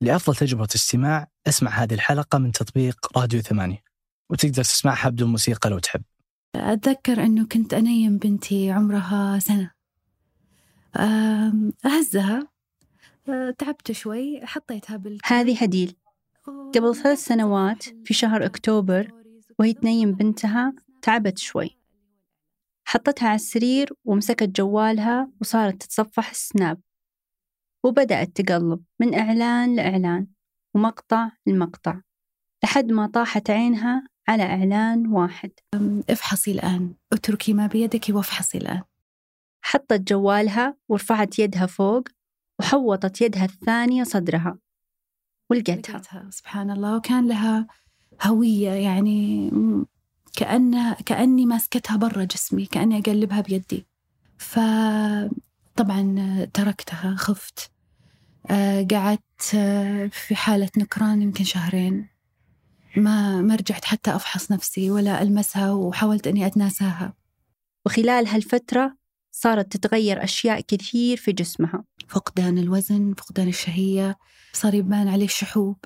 لأفضل تجربة استماع أسمع هذه الحلقة من تطبيق راديو ثمانية وتقدر تسمعها بدون موسيقى لو تحب. أتذكر أنه كنت أنيم بنتي عمرها سنة. أهزها. تعبت شوي حطيتها بال هذه هديل. قبل ثلاث سنوات في شهر أكتوبر وهي تنيم بنتها تعبت شوي. حطتها على السرير ومسكت جوالها وصارت تتصفح السناب. وبدأت تقلب من إعلان لإعلان ومقطع لمقطع لحد ما طاحت عينها على إعلان واحد. افحصي الآن. اتركي ما بيدك وافحصي الآن. حطت جوالها ورفعت يدها فوق وحوطت يدها الثانية صدرها ولقيتها. سبحان الله وكان لها هوية يعني كأن كأني ماسكتها برا جسمي كأني أقلبها بيدي. فطبعا تركتها خفت. آه، قعدت آه، في حالة نكران يمكن شهرين. ما ما رجعت حتى أفحص نفسي ولا ألمسها وحاولت أني أتناساها. وخلال هالفترة صارت تتغير أشياء كثير في جسمها. فقدان الوزن فقدان الشهية صار يبان عليه الشحوب.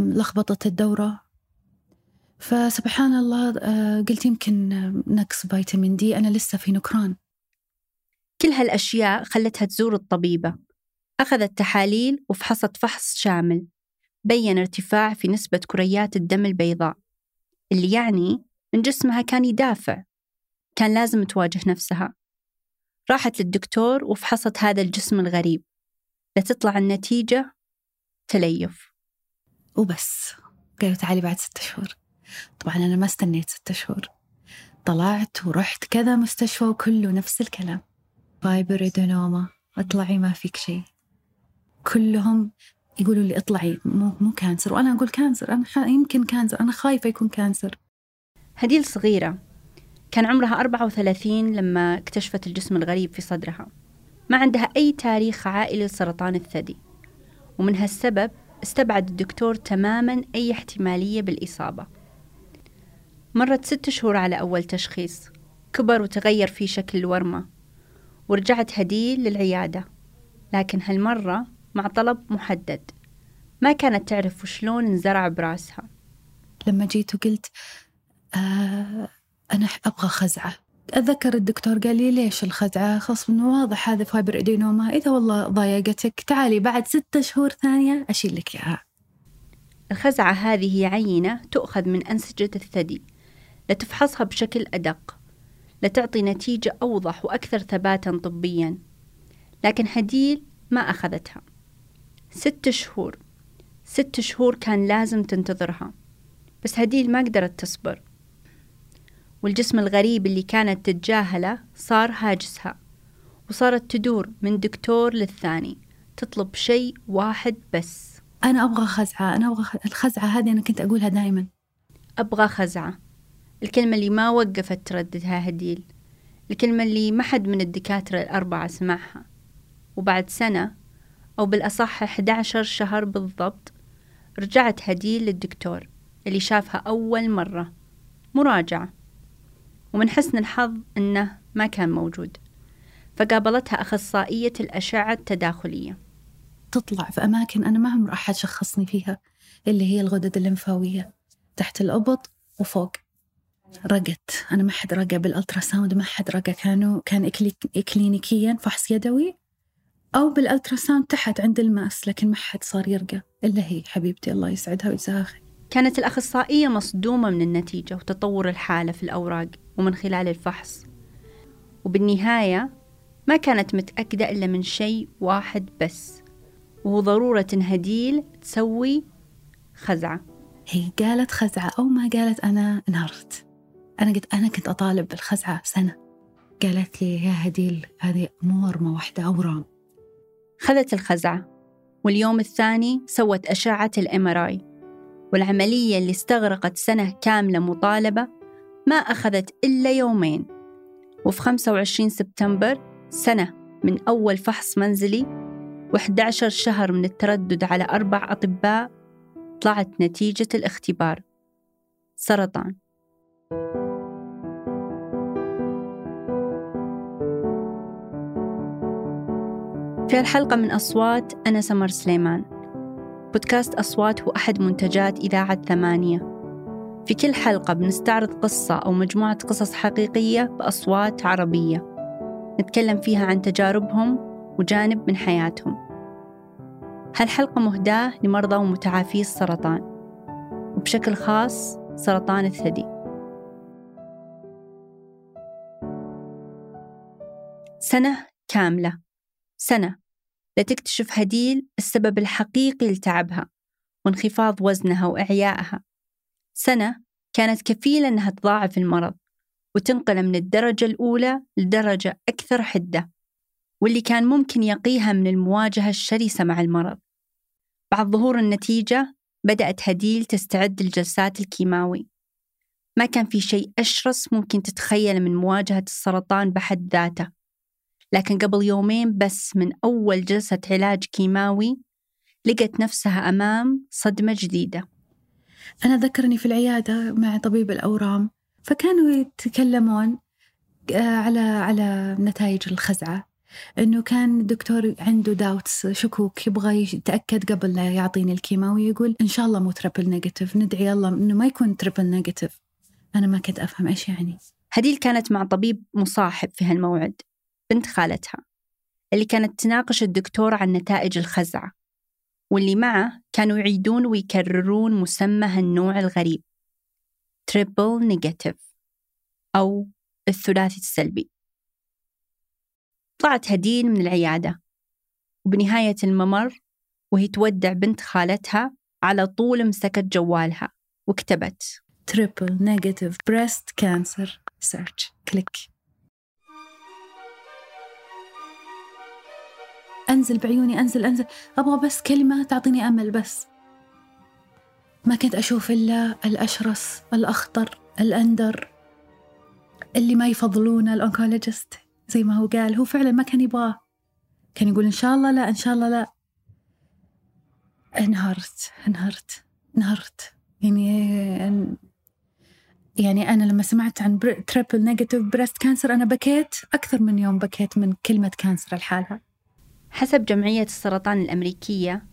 لخبطة الدورة. فسبحان الله آه، قلت يمكن نقص فيتامين دي. أنا لسه في نكران. كل هالأشياء خلتها تزور الطبيبة. أخذت تحاليل وفحصت فحص شامل. بين ارتفاع في نسبة كريات الدم البيضاء اللي يعني من جسمها كان يدافع كان لازم تواجه نفسها. راحت للدكتور وفحصت هذا الجسم الغريب. لتطلع النتيجة تليف. وبس. قالوا تعالي بعد ستة شهور. طبعا أنا ما استنيت ستة شهور. طلعت ورحت كذا مستشفى وكله نفس الكلام. fibroadenoma اطلعي ما فيك شيء. كلهم يقولوا لي اطلعي مو مو cancer وأنا أقول cancer أنا يمكن cancer أنا خايفة يكون cancer هديل صغيرة. كان عمرها 34 لما اكتشفت الجسم الغريب في صدرها. ما عندها أي تاريخ عائلي لسرطان الثدي. ومن هالسبب استبعد الدكتور تماما أي احتمالية بالإصابة. مرت ست شهور على أول تشخيص. كبر وتغير في شكل الورمة. ورجعت هديل للعيادة. لكن هالمرة مع طلب محدد. ما كانت تعرف وشلون انزرع براسها. لما جيت وقلت آه أنا أبغى خزعة. أتذكر الدكتور قال لي ليش الخزعة؟ خلاص من واضح هذا فايبر إدينوما إذا والله ضايقتك تعالي بعد ستة شهور ثانية أشيل لك إياها. الخزعة هذه هي عينة تؤخذ من أنسجة الثدي. لتفحصها بشكل أدق. لتعطي نتيجة أوضح وأكثر ثباتا طبيا. لكن هديل ما أخذتها. ست شهور. ست شهور كان لازم تنتظرها. بس هديل ما قدرت تصبر. والجسم الغريب اللي كانت تتجاهله صار هاجسها. وصارت تدور من دكتور للثاني. تطلب شيء واحد بس. أنا أبغى خزعة. أنا أبغى الخزعة هذه أنا كنت أقولها دائما أبغى خزعة. الكلمة اللي ما وقفت ترددها هديل. الكلمة اللي ما حد من الدكاترة الأربعة سمعها. وبعد سنة أو بالأصح 11 شهر بالضبط رجعت هديل للدكتور اللي شافها أول مرة. مراجعة. ومن حسن الحظ أنه ما كان موجود. فقابلتها أخصائية الأشعة التداخلية. تطلع في أماكن أنا ما هم راح شخصني فيها اللي هي الغدد الليمفاوية تحت الأبط وفوق. رقت. أنا ما حد رقى بال ultrasound ما حد رقى. كانوا كان إكلينيكيا فحص يدوي أو بال ultrasound تحت عند ال mass لكن ما حد صار يرقى. إلا هي حبيبتي الله يسعدها ويجزاها. خير كانت الأخصائية مصدومة من النتيجة وتطور الحالة في الأوراق ومن خلال الفحص. وبالنهاية ما كانت متأكدة إلا من شيء واحد بس وهو ضرورة هديل تسوي خزعة. هي قالت خزعة أو ما قالت أنا انهارت أنا قلت أنا كنت أطالب بالخزعة سنة قالت لي يا هديل هذه مو ورمة واحدة أورام. خذت الخزعة واليوم الثاني سوت أشعة الإم والعملية اللي استغرقت سنة كاملة مطالبة ما أخذت إلا يومين. وفي 25 سبتمبر سنة من أول فحص منزلي و11 شهر من التردد على أربع أطباء طلعت نتيجة الاختبار. سرطان. في الحلقة من أصوات أنا سمر سليمان. بودكاست أصوات هو أحد منتجات إذاعة ثمانية. في كل حلقة بنستعرض قصة أو مجموعة قصص حقيقية بأصوات عربية. نتكلم فيها عن تجاربهم وجانب من حياتهم. هالحلقة مهداة لمرضى ومتعافي السرطان. وبشكل خاص سرطان الثدي. سنة كاملة. سنة لتكتشف هديل السبب الحقيقي لتعبها وانخفاض وزنها وإعيائها. سنة كانت كفيلة أنها تضاعف المرض وتنقله من الدرجة الأولى لدرجة أكثر حدة واللي كان ممكن يقيها من المواجهة الشرسة مع المرض. بعد ظهور النتيجة بدأت هديل تستعد للجلسات الكيماوي. ما كان في شيء أشرس ممكن تتخيل من مواجهة السرطان بحد ذاته. لكن قبل يومين بس من أول جلسة علاج كيماوي لقت نفسها أمام صدمة جديدة. أنا ذكرني في العيادة مع طبيب الأورام فكانوا يتكلمون آه، على على نتائج الخزعة. إنه كان الدكتور عنده doubts شكوك يبغى يتأكد قبل لا يعطيني الكيماوي يقول إن شاء الله مو triple negative ندعي الله إنه ما يكون triple negative أنا ما كنت أفهم إيش يعني. هديل كانت مع طبيب مصاحب في هالموعد. بنت خالتها اللي كانت تناقش الدكتور عن نتائج الخزعة واللي معه كانوا يعيدون ويكررون مسمى هالنوع الغريب triple negative أو الثلاثي السلبي. طلعت هديل من العيادة وبنهاية الممر وهي تودع بنت خالتها على طول مسكت جوالها وكتبت triple negative breast cancer search click أنزل بعيوني أنزل أنزل. أبغى بس كلمة تعطيني أمل بس. ما كنت أشوف إلا الأشرس الأخطر الأندر اللي ما يفضلونه ال oncologist زي ما هو قال. هو فعلا ما كان يبغاه. كان يقول إن شاء الله لا إن شاء الله لا. انهارت انهارت انهارت يعني يعني أنا لما سمعت عن triple negative breast cancer أنا بكيت أكثر من يوم بكيت من كلمة cancer لحالها حسب جمعية السرطان الأمريكية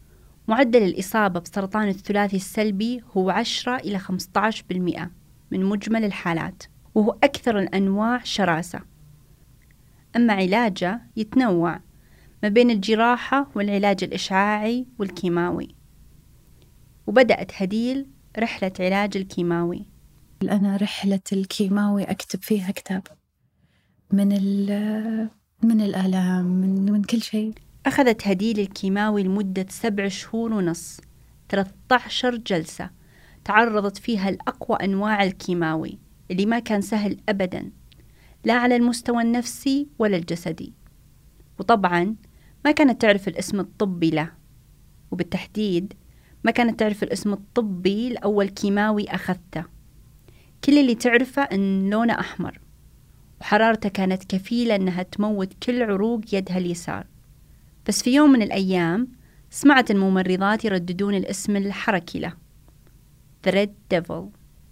معدل الإصابة بسرطان الثلاثي السلبي هو 10 إلى 15% من مجمل الحالات وهو أكثر الأنواع شراسة. أما علاجه يتنوع ما بين الجراحة والعلاج الإشعاعي والكيماوي وبدأت هديل رحلة علاج الكيماوي. أنا رحلة الكيماوي أكتب فيها كتاب من من الآلام من, من كل شيء. أخذت هديل الكيماوي لمدة سبع شهور ونص 13 جلسة تعرضت فيها لأقوى أنواع الكيماوي اللي ما كان سهل أبدا لا على المستوى النفسي ولا الجسدي. وطبعا ما كانت تعرف الاسم الطبي له. وبالتحديد ما كانت تعرف الاسم الطبي لأول كيماوي أخذته. كل اللي تعرفه أن لونه أحمر وحرارته كانت كفيلة أنها تموت كل عروق يدها اليسار. بس في يوم من الأيام سمعت الممرضات يرددون الاسم الحركي له. The Red Devil.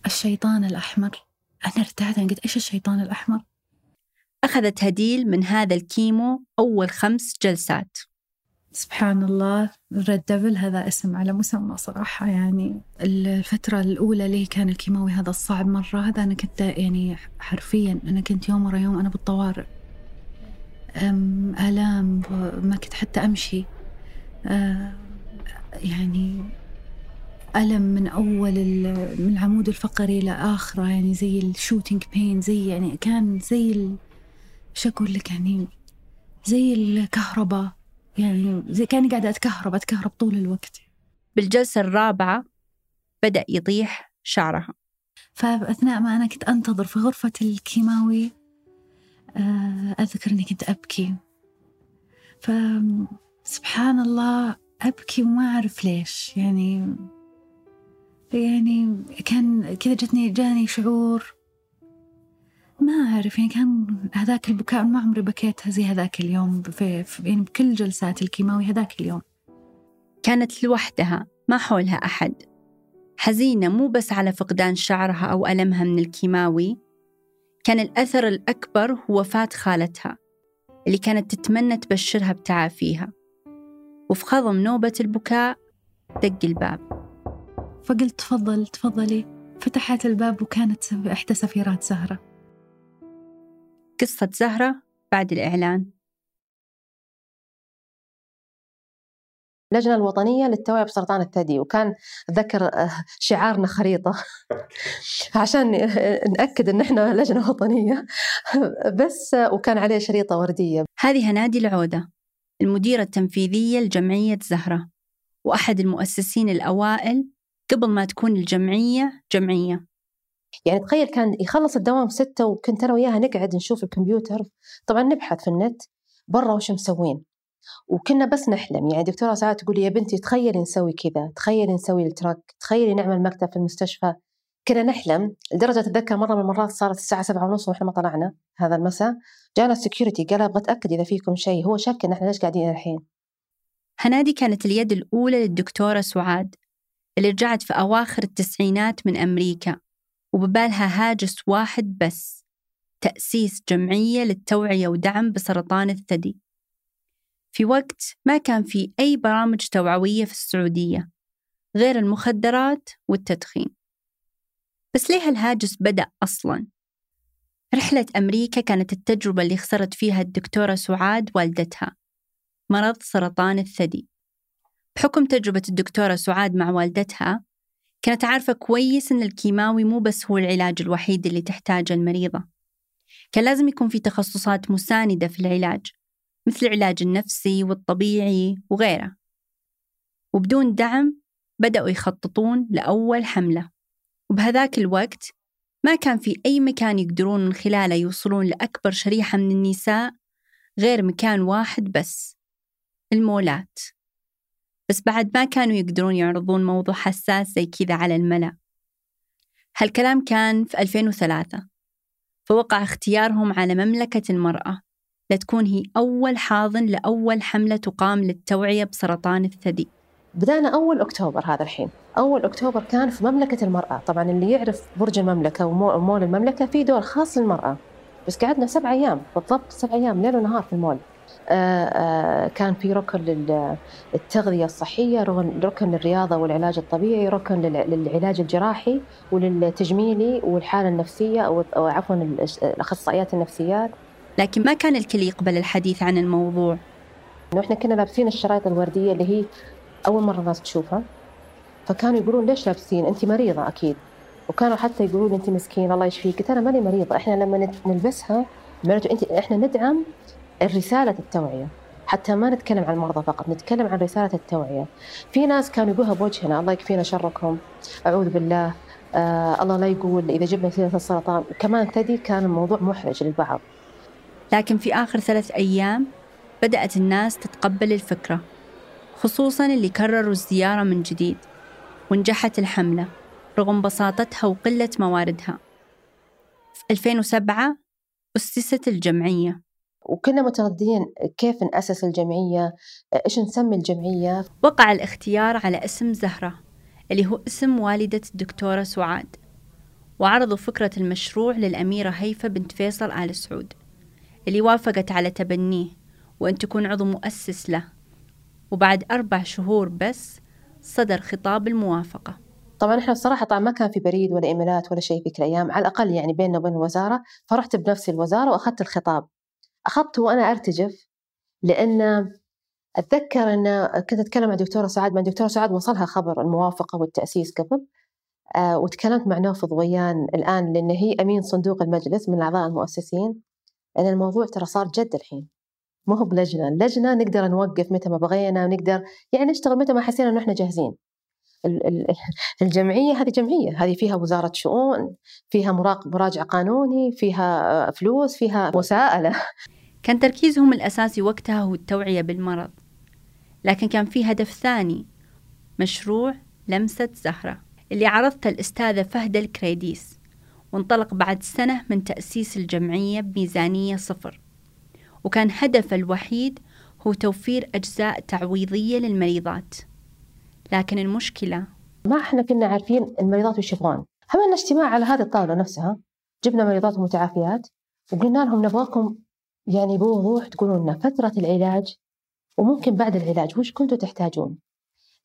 الشيطان الأحمر. أنا ارتعدت قلت إيش الشيطان الأحمر؟ أخذت هديل من هذا ال chemo أول خمس جلسات. سبحان الله. Red Devil هذا اسم على مسمى صراحة. يعني الفترة الأولى اللي كان الكيماوي هذا الصعب مرة. هذا أنا كنت يعني حرفيا أنا كنت يوم ورا يوم أنا بالطوارئ. آلام ما كنت حتى أمشي. أه، يعني ألم من أول من العمود الفقري إلى آخرة يعني زي الشوتينج بين زي يعني كان زي شو أقول لك يعني؟ زي الكهرباء يعني زي كأني قاعدة أتكهرب أتكهرب طول الوقت. بالجلسة الرابعة بدأ يطيح شعرها. فأثناء ما أنا كنت أنتظر في غرفة الكيماوي. آه، أذكر أني كنت أبكي. فسبحان الله أبكي وما أعرف ليش. يعني يعني كان كذا جتني جاني شعور ما أعرف. يعني كان هذاك البكاء ما عمري بكيت زي هذاك اليوم. في, في يعني بكل جلسات الكيماوي هذاك اليوم. كانت لوحدها ما حولها أحد. حزينة مو بس على فقدان شعرها أو ألمها من الكيماوي. كان الأثر الأكبر هو وفاة خالتها اللي كانت تتمنى تبشرها بتعافيها. وفي خضم نوبة البكاء دق الباب. فقلت تفضل تفضلي. فتحت الباب وكانت إحدى سفيرات زهرة. قصة زهرة بعد الإعلان. اللجنة الوطنية للتوعية بسرطان الثدي وكان أتذكر آه، شعارنا خريطة. عشان نأكد إن إحنا لجنة وطنية. بس آه، وكان عليه شريطة وردية. هذه هنادي العودة المديرة التنفيذية لجمعية زهرة وأحد المؤسسين الأوائل قبل ما تكون الجمعية جمعية. يعني تخيل كان يخلص الدوام ستة وكنت أنا وياها نقعد نشوف الكمبيوتر. طبعا نبحث في النت برا وش مسوين؟ وكنا بس نحلم. يعني دكتورة ساعات تقول يا بنتي تخيلي نسوي كذا تخيلي نسوي التراك تخيلي نعمل مكتب في المستشفى. كنا نحلم لدرجة أتذكر مرة من المرات صارت الساعة سبعة ونص وإحنا ما طلعنا هذا المساء جانا السكيورتي قال أبغى أتأكد إذا فيكم شيء. هو شك إن إحنا ليش قاعدين الحين. هنادي كانت اليد الأولى للدكتورة سعاد اللي رجعت في أواخر التسعينات من أمريكا وببالها هاجس واحد بس تأسيس جمعية للتوعية ودعم بسرطان الثدي. في وقت ما كان في أي برامج توعوية في السعودية غير المخدرات والتدخين. بس ليه الهاجس بدأ أصلاً؟ رحلة أمريكا كانت التجربة اللي خسرت فيها الدكتورة سعاد والدتها مرض سرطان الثدي. بحكم تجربة الدكتورة سعاد مع والدتها كانت عارفة كويس إن الكيماوي مو بس هو العلاج الوحيد اللي تحتاجه المريضة. كان لازم يكون في تخصصات مساندة في العلاج. مثل العلاج النفسي والطبيعي وغيره. وبدون دعم بدأوا يخططون لأول حملة. وبهذاك الوقت ما كان في أي مكان يقدرون من خلاله يوصلون لأكبر شريحة من النساء غير مكان واحد بس المولات. بس بعد ما كانوا يقدرون يعرضون موضوع حساس زي كذا على الملأ. هالكلام كان في 2003 فوقع اختيارهم على مملكة المرأة. لتكون هي أول حاضن لأول حملة تقام للتوعية بسرطان الثدي. بدأنا أول أكتوبر هذا الحين. أول أكتوبر كان في مملكة المرأة. طبعا اللي يعرف برج المملكة ومول المملكة في دور خاص للمرأة. بس قعدنا سبع أيام بالضبط سبع أيام ليل ونهار في المول. آه، آه، كان في ركن للتغذية الصحية ركن للرياضة والعلاج الطبيعي ركن للعلاج الجراحي وللتجميلي والحالة النفسية أو عفوا الأخصائيات النفسيات. لكن ما كان الكل يقبل الحديث عن الموضوع. إحنا كنا لابسين الشرايط الوردية اللي هي أول مرة الناس تشوفها. فكانوا يقولون ليش لابسين؟ أنت مريضة أكيد. وكانوا حتى يقولون أنت مسكين الله يشفيك. قلت أنا ماني مريضة. إحنا لما نلبسها معناته أنت إحنا ندعم الرسالة التوعية. حتى ما نتكلم عن المرضى فقط نتكلم عن رسالة التوعية. في ناس كانوا يقولها بوجهنا الله يكفينا شركم. أعوذ بالله. آه الله لا يقول إذا جبنا سيرة السرطان. كمان ثدي كان الموضوع محرج للبعض. لكن في آخر ثلاث أيام بدأت الناس تتقبل الفكرة خصوصا اللي كرروا الزيارة من جديد ونجحت الحملة رغم بساطتها وقلة مواردها. في 2007 أسست الجمعية. وكنا مترددين كيف نأسس الجمعية؟ إيش نسمي الجمعية؟ وقع الاختيار على اسم زهرة اللي هو اسم والدة الدكتورة سعاد وعرضوا فكرة المشروع للأميرة هيفا بنت فيصل آل سعود. اللي وافقت على تبنيه وأن تكون عضو مؤسس له. وبعد أربع شهور بس صدر خطاب الموافقة. طبعا إحنا بصراحة طبعا ما كان في بريد ولا إيميلات ولا شيء في الأيام على الأقل يعني بيننا وبين الوزارة. فرحت بنفسي الوزارة وأخذت الخطاب. أخذته وأنا أرتجف لأن أتذكر أن كنت أتكلم مع دكتورة سعاد مع دكتورة سعاد وصلها خبر الموافقة والتأسيس قبل. آه وتكلمت مع نوف ضويان الآن لأن هي أمين صندوق المجلس من الأعضاء المؤسسين. أن الموضوع ترى صار جد الحين. ما هو بلجنة. اللجنة نقدر نوقف متى ما بغينا ونقدر يعني نشتغل متى ما حسينا أنه إحنا جاهزين. الجمعية هذه جمعية. هذه فيها وزارة شؤون فيها مراجع قانوني فيها فلوس فيها مساءلة. كان تركيزهم الأساسي وقتها هو التوعية بالمرض. لكن كان في هدف ثاني مشروع لمسة زهرة اللي عرضته الأستاذة فهد الكريديس. وانطلق بعد سنة من تأسيس الجمعية بميزانية صفر. وكان هدفه الوحيد هو توفير أجزاء تعويضية للمريضات. لكن المشكلة ما إحنا كنا عارفين المريضات وش يبغون. عملنا اجتماع على هذه الطاولة نفسها. جبنا مريضات متعافيات وقلنا لهم نبغاكم يعني بوضوح تقولون لنا فترة العلاج وممكن بعد العلاج وش كنتوا تحتاجون.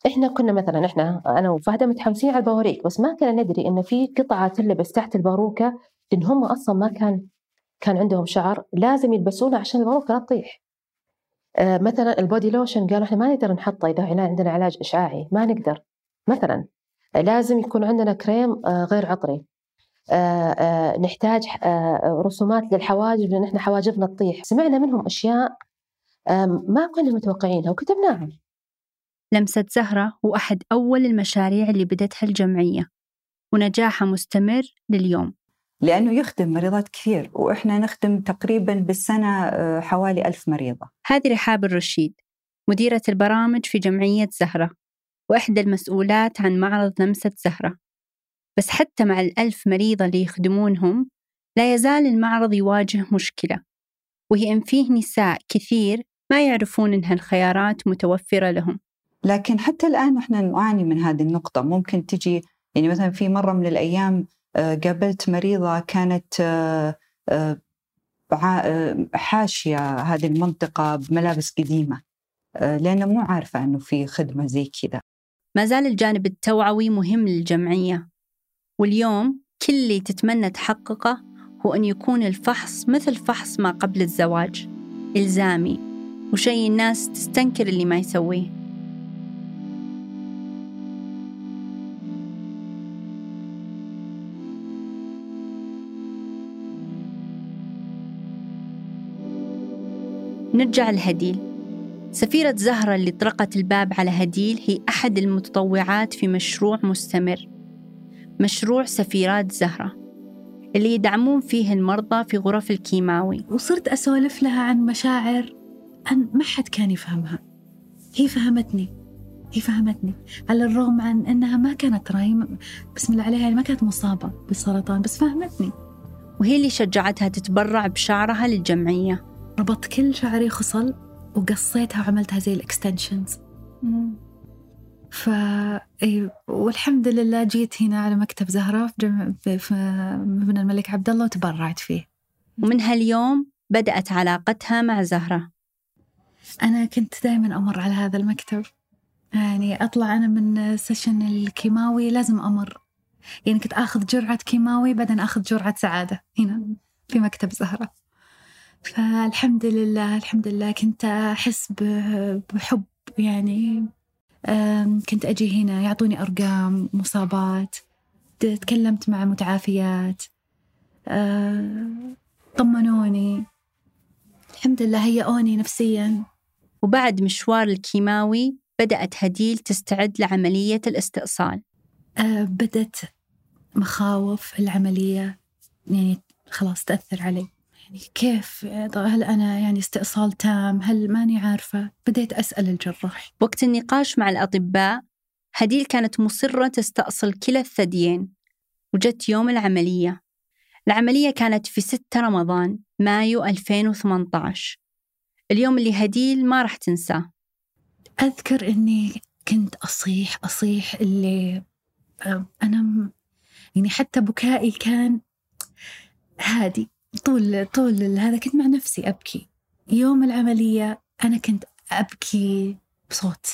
إحنا كنا مثلا إحنا أنا وفهده متحمسين على البواريك بس ما كنا ندري انه في قطعة تلبس تحت الباروكة لأن هم أصلا ما كان كان عندهم شعر لازم يلبسونه عشان الباروكة لا تطيح. آه مثلا ال body lotion قالوا إحنا ما نقدر نحطه إذا عندنا علاج إشعاعي ما نقدر مثلا لازم يكون عندنا كريم آه غير عطري. آه آه نحتاج آه رسومات للحواجب لأن إحنا حواجبنا تطيح، سمعنا منهم أشياء ما كنا متوقعينها وكتبناها. لمسة زهرة هو أحد أول المشاريع اللي بدتها الجمعية ونجاحها مستمر لليوم. لأنه يخدم مريضات كثير وإحنا نخدم تقريبا بالسنة آه، حوالي ألف مريضة. هذه رحاب الرشيد مديرة البرامج في جمعية زهرة وإحدى المسؤولات عن معرض لمسة زهرة. بس حتى مع الألف مريضة اللي يخدمونهم لا يزال المعرض يواجه مشكلة وهي إن فيه نساء كثير ما يعرفون إن هالخيارات متوفرة لهم. لكن حتى الآن إحنا نعاني من هذه النقطة. ممكن تجي يعني مثلا في مرة من الأيام آه، قابلت مريضة كانت آه، آه، حاشية هذه المنطقة بملابس قديمة لأنها مو عارفة أنه في خدمة زي كذا. ما زال الجانب التوعوي مهم للجمعية واليوم كل اللي تتمنى تحققه هو أن يكون الفحص مثل فحص ما قبل الزواج إلزامي وشيء الناس تستنكر اللي ما يسويه. نرجع لهديل سفيرة زهرة اللي طرقت الباب على هديل هي أحد المتطوعات في مشروع مستمر. مشروع سفيرات زهرة اللي يدعمون فيه المرضى في غرف الكيماوي. وصرت أسولف لها عن مشاعر أن ما حد كان يفهمها. هي فهمتني هي فهمتني على الرغم عن أنها ما كانت تراي بسم الله عليها ما كانت مصابة بالسرطان بس فهمتني. وهي اللي شجعتها تتبرع بشعرها للجمعية. ربطت كل شعري خصل وقصيتها وعملتها زي ال extensions ف والحمد لله جيت هنا على مكتب زهرة في, جم... في مبنى الملك عبد الله وتبرعت فيه. ومن هاليوم بدأت علاقتها مع زهرة. أنا كنت دائما أمر على هذا المكتب. يعني أطلع أنا من session الكيماوي لازم أمر. يعني كنت آخذ جرعة كيماوي بعدين آخذ جرعة سعادة هنا في مكتب زهرة. فالحمد لله الحمد لله. كنت أحس بحب يعني كنت أجي هنا يعطوني أرقام مصابات تكلمت مع متعافيات طمنوني. الحمد لله هيئوني نفسيا. وبعد مشوار الكيماوي بدأت هديل تستعد لعملية الاستئصال. بدت مخاوف العملية يعني خلاص تأثر علي. يعني كيف هل أنا يعني استئصال تام؟ هل ماني عارفة؟ بديت أسأل الجراح. وقت النقاش مع الأطباء هديل كانت مصرة تستأصل كلا الثديين وجت يوم العملية. العملية كانت في 6 رمضان مايو 2018 اليوم اللي هديل ما راح تنساه. أذكر أني كنت أصيح أصيح اللي أنا يعني حتى بكائي كان هادي. طول طول هذا كنت مع نفسي أبكي. يوم العملية أنا كنت أبكي بصوت.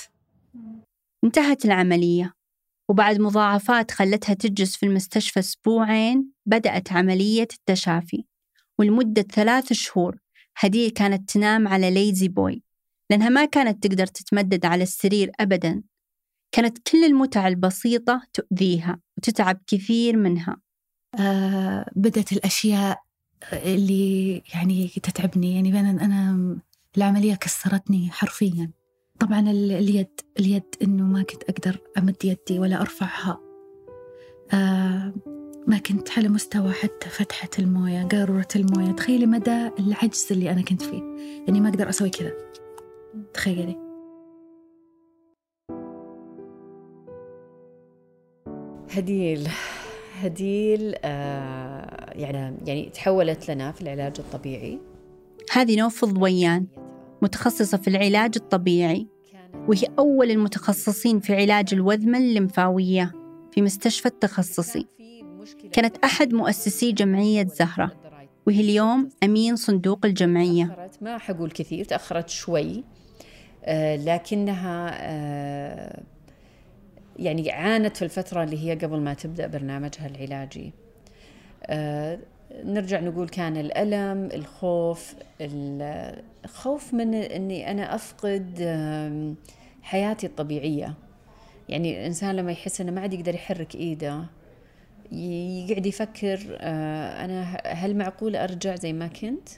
انتهت العملية وبعد مضاعفات خلتها تجلس في المستشفى أسبوعين بدأت عملية التشافي. ولمدة ثلاث شهور هدية كانت تنام على ليزي بوي لأنها ما كانت تقدر تتمدد على السرير أبدا. كانت كل المتع البسيطة تؤذيها وتتعب كثير منها. آه بدت الأشياء اللي يعني تتعبني. يعني أنا أنا العملية كسرتني حرفيا. طبعا اليد اليد إنه ما كنت أقدر أمد يدي ولا أرفعها. آه ما كنت على مستوى حتى فتحة الموية قارورة الموية. تخيلي مدى العجز اللي أنا كنت فيه. يعني ما أقدر أسوي كذا. تخيلي. هديل. هديل آه يعني يعني تحولت لنا في العلاج الطبيعي. هذه نوف ضويان متخصصة في العلاج الطبيعي وهي أول المتخصصين في علاج الوذمة الليمفاوية في مستشفى التخصصي. كانت أحد مؤسسي جمعية زهرة وهي اليوم أمين صندوق الجمعية. ما حقول كثير تأخرت شوي آه لكنها آه يعني عانت في الفترة اللي هي قبل ما تبدأ برنامجها العلاجي. نرجع نقول كان الألم الخوف الخوف من أني أنا أفقد حياتي الطبيعية. يعني الإنسان لما يحس أنه ما عاد يقدر يحرك إيده يقعد يفكر آه، أنا هل معقول أرجع زي ما كنت؟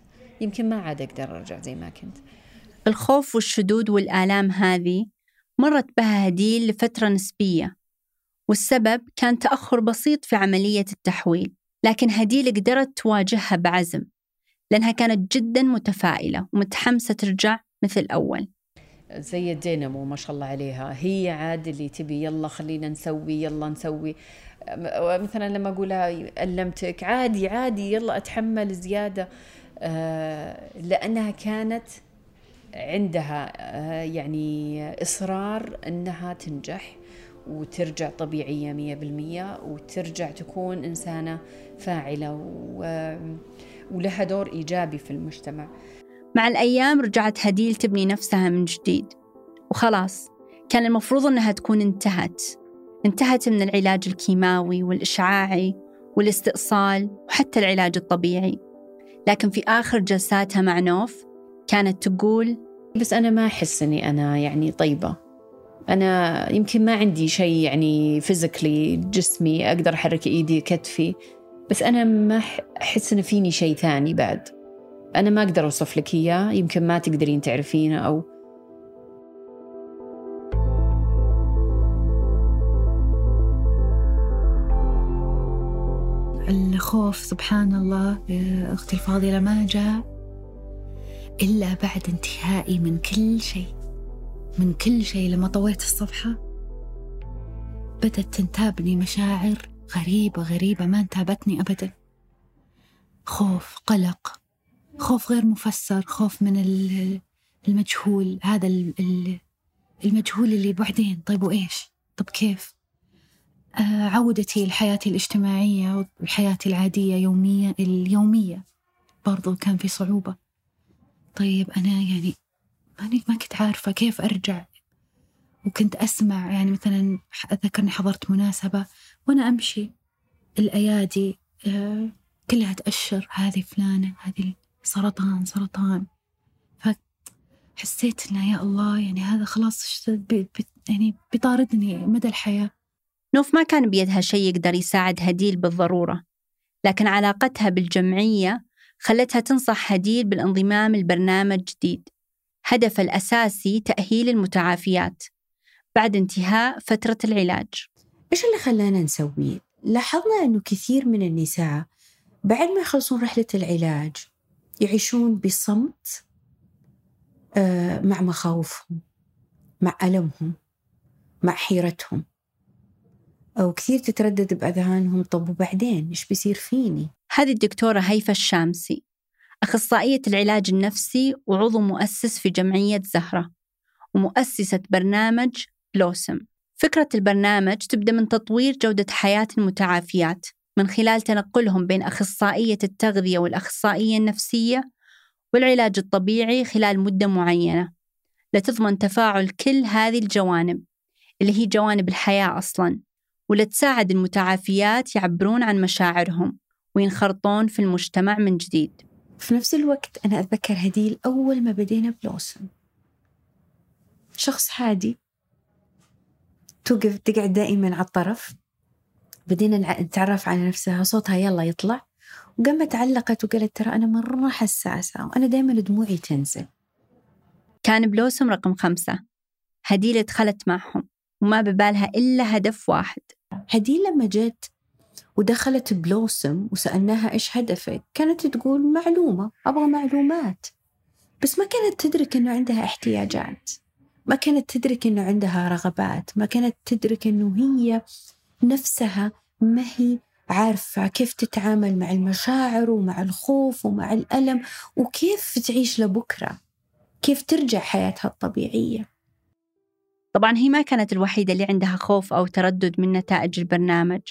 يمكن ما عاد أقدر أرجع زي ما كنت. الخوف والشدود والآلام هذه مرت بها هديل لفترة نسبية والسبب كان تأخر بسيط في عملية التحويل. لكن هديل قدرت تواجهها بعزم لأنها كانت جدا متفائلة ومتحمسة ترجع مثل أول. زي الدينامو ما شاء الله عليها. هي عاد اللي تبي يلا خلينا نسوي يلا نسوي. مثلا لما أقولها ألمتك عادي عادي يلا أتحمل زيادة. آه، لأنها كانت عندها آه، يعني إصرار إنها تنجح. وترجع طبيعية مية بالمية وترجع تكون إنسانة فاعلة و- ولها دور إيجابي في المجتمع. مع الأيام رجعت هديل تبني نفسها من جديد. وخلاص كان المفروض أنها تكون انتهت. انتهت من العلاج الكيماوي والإشعاعي والاستئصال وحتى العلاج الطبيعي. لكن في آخر جلساتها مع نوف كانت تقول بس أنا ما أحس إني أنا يعني طيبة. أنا يمكن ما عندي شيء يعني فيزيكلي جسمي أقدر أحرك إيدي كتفي. بس أنا ما أحس إن فيني شيء ثاني بعد. أنا ما أقدر أوصف لك إياه يمكن ما تقدرين تعرفينه أو الخوف سبحان الله أختي الفاضلة ما جاء إلا بعد انتهائي من كل شيء. من كل شيء لما طويت الصفحة بدأت تنتابني مشاعر غريبة غريبة ما انتابتني أبدا. خوف قلق خوف غير مفسر خوف من ال- المجهول. هذا ال- ال- المجهول اللي بعدين. طيب وإيش؟ طب كيف؟ آه، عودتي لحياتي الاجتماعية وحياتي العادية يومية اليومية برضو كان في صعوبة. طيب أنا يعني ماني ما كنت عارفة كيف أرجع. وكنت أسمع يعني مثلا أتذكر إني حضرت مناسبة وأنا أمشي الأيادي آه، كلها تأشر هذه فلانة هذه سرطان سرطان. فحسيت إنه يا الله يعني هذا خلاص يعني بيطاردني مدى الحياة. نوف ما كان بيدها شيء يقدر يساعد هديل بالضرورة لكن علاقتها بالجمعية خلتها تنصح هديل بالانضمام لبرنامج جديد. هدفه الأساسي تأهيل المتعافيات بعد انتهاء فترة العلاج إيش اللي خلانا نسويه؟ لاحظنا أنه كثير من النساء بعد ما يخلصون رحلة العلاج يعيشون بصمت آه، مع مخاوفهم مع ألمهم مع حيرتهم أو كثير تتردد بأذهانهم طب وبعدين إيش بيصير فيني؟ هذه الدكتورة هيفا الشامسي أخصائية العلاج النفسي وعضو مؤسس في جمعية زهرة ومؤسسة برنامج بلوسم فكرة البرنامج تبدأ من تطوير جودة حياة المتعافيات من خلال تنقلهم بين أخصائية التغذية والأخصائية النفسية والعلاج الطبيعي خلال مدة معينة لتضمن تفاعل كل هذه الجوانب اللي هي جوانب الحياة أصلاً ولتساعد المتعافيات يعبرون عن مشاعرهم وينخرطون في المجتمع من جديد. في نفس الوقت أنا أتذكر هديل أول ما بدينا بلوسم شخص هادي توقف تقعد دائما على الطرف. بدينا نتعرف على نفسها صوتها يلا يطلع. وقامت علقت وقالت ترى أنا مرة حساسة وأنا دائما دموعي تنزل. كان بلوسم رقم خمسة. هديل دخلت معهم وما ببالها إلا هدف واحد. هديل لما جت ودخلت بلوسم وسألناها إيش هدفك. كانت تقول معلومة أبغى معلومات. بس ما كانت تدرك إنه عندها احتياجات. ما كانت تدرك إنه عندها رغبات. ما كانت تدرك إنه هي نفسها ما هي عارفة كيف تتعامل مع المشاعر ومع الخوف ومع الألم وكيف تعيش لبكرة. كيف ترجع حياتها الطبيعية. طبعا هي ما كانت الوحيدة اللي عندها خوف أو تردد من نتائج البرنامج.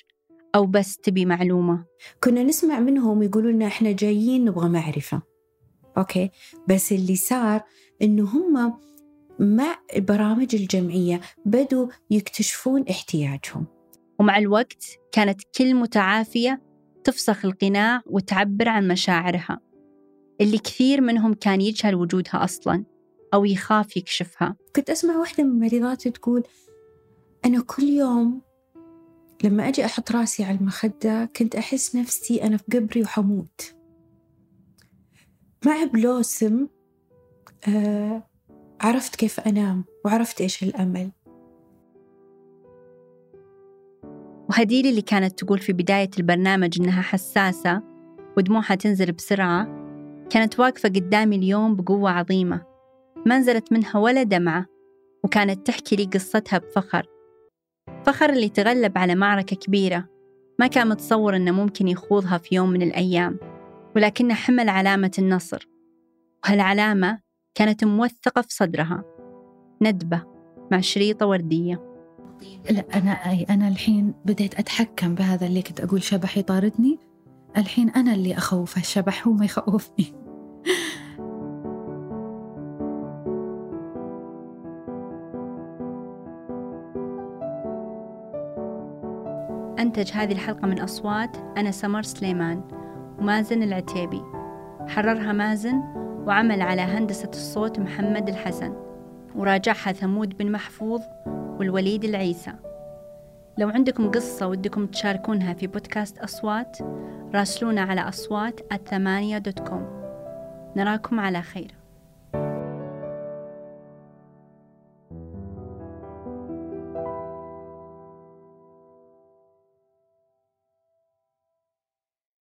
أو بس تبي معلومة؟ كنا نسمع منهم يقولوا لنا إحنا جايين نبغى معرفة. أوكي. بس اللي صار إنه هم مع برامج الجمعية بدوا يكتشفون احتياجهم. ومع الوقت كانت كل متعافية تفسخ القناع وتعبر عن مشاعرها. اللي كثير منهم كان يجهل وجودها أصلا أو يخاف يكشفها. كنت أسمع واحدة من المريضات تقول أنا كل يوم لما أجي أحط راسي على المخدة كنت أحس نفسي أنا في قبري وحموت. مع بلوسم آه عرفت كيف أنام وعرفت إيش الأمل. وهديل اللي كانت تقول في بداية البرنامج إنها حساسة ودموعها تنزل بسرعة. كانت واقفة قدامي اليوم بقوة عظيمة. ما نزلت منها ولا دمعة وكانت تحكي لي قصتها بفخر. فخر اللي تغلب على معركة كبيرة. ما كان متصور إنه ممكن يخوضها في يوم من الأيام ولكنه حمل علامة النصر. وهالعلامة كانت موثقة في صدرها. ندبة مع شريطة وردية. لا أنا أنا الحين بديت أتحكم بهذا اللي كنت أقول شبح يطاردني الحين أنا اللي أخوف الشبح هو ما يخوفني. أنتج هذه الحلقة من أصوات أنا سمر سليمان ومازن العتيبي. حررها مازن وعمل على هندسة الصوت محمد الحسن وراجعها ثمود بن محفوظ والوليد العيسى. لو عندكم قصة ودكم تشاركونها في بودكاست أصوات راسلونا على أصوات الثمانية دوت كوم. نراكم على خير.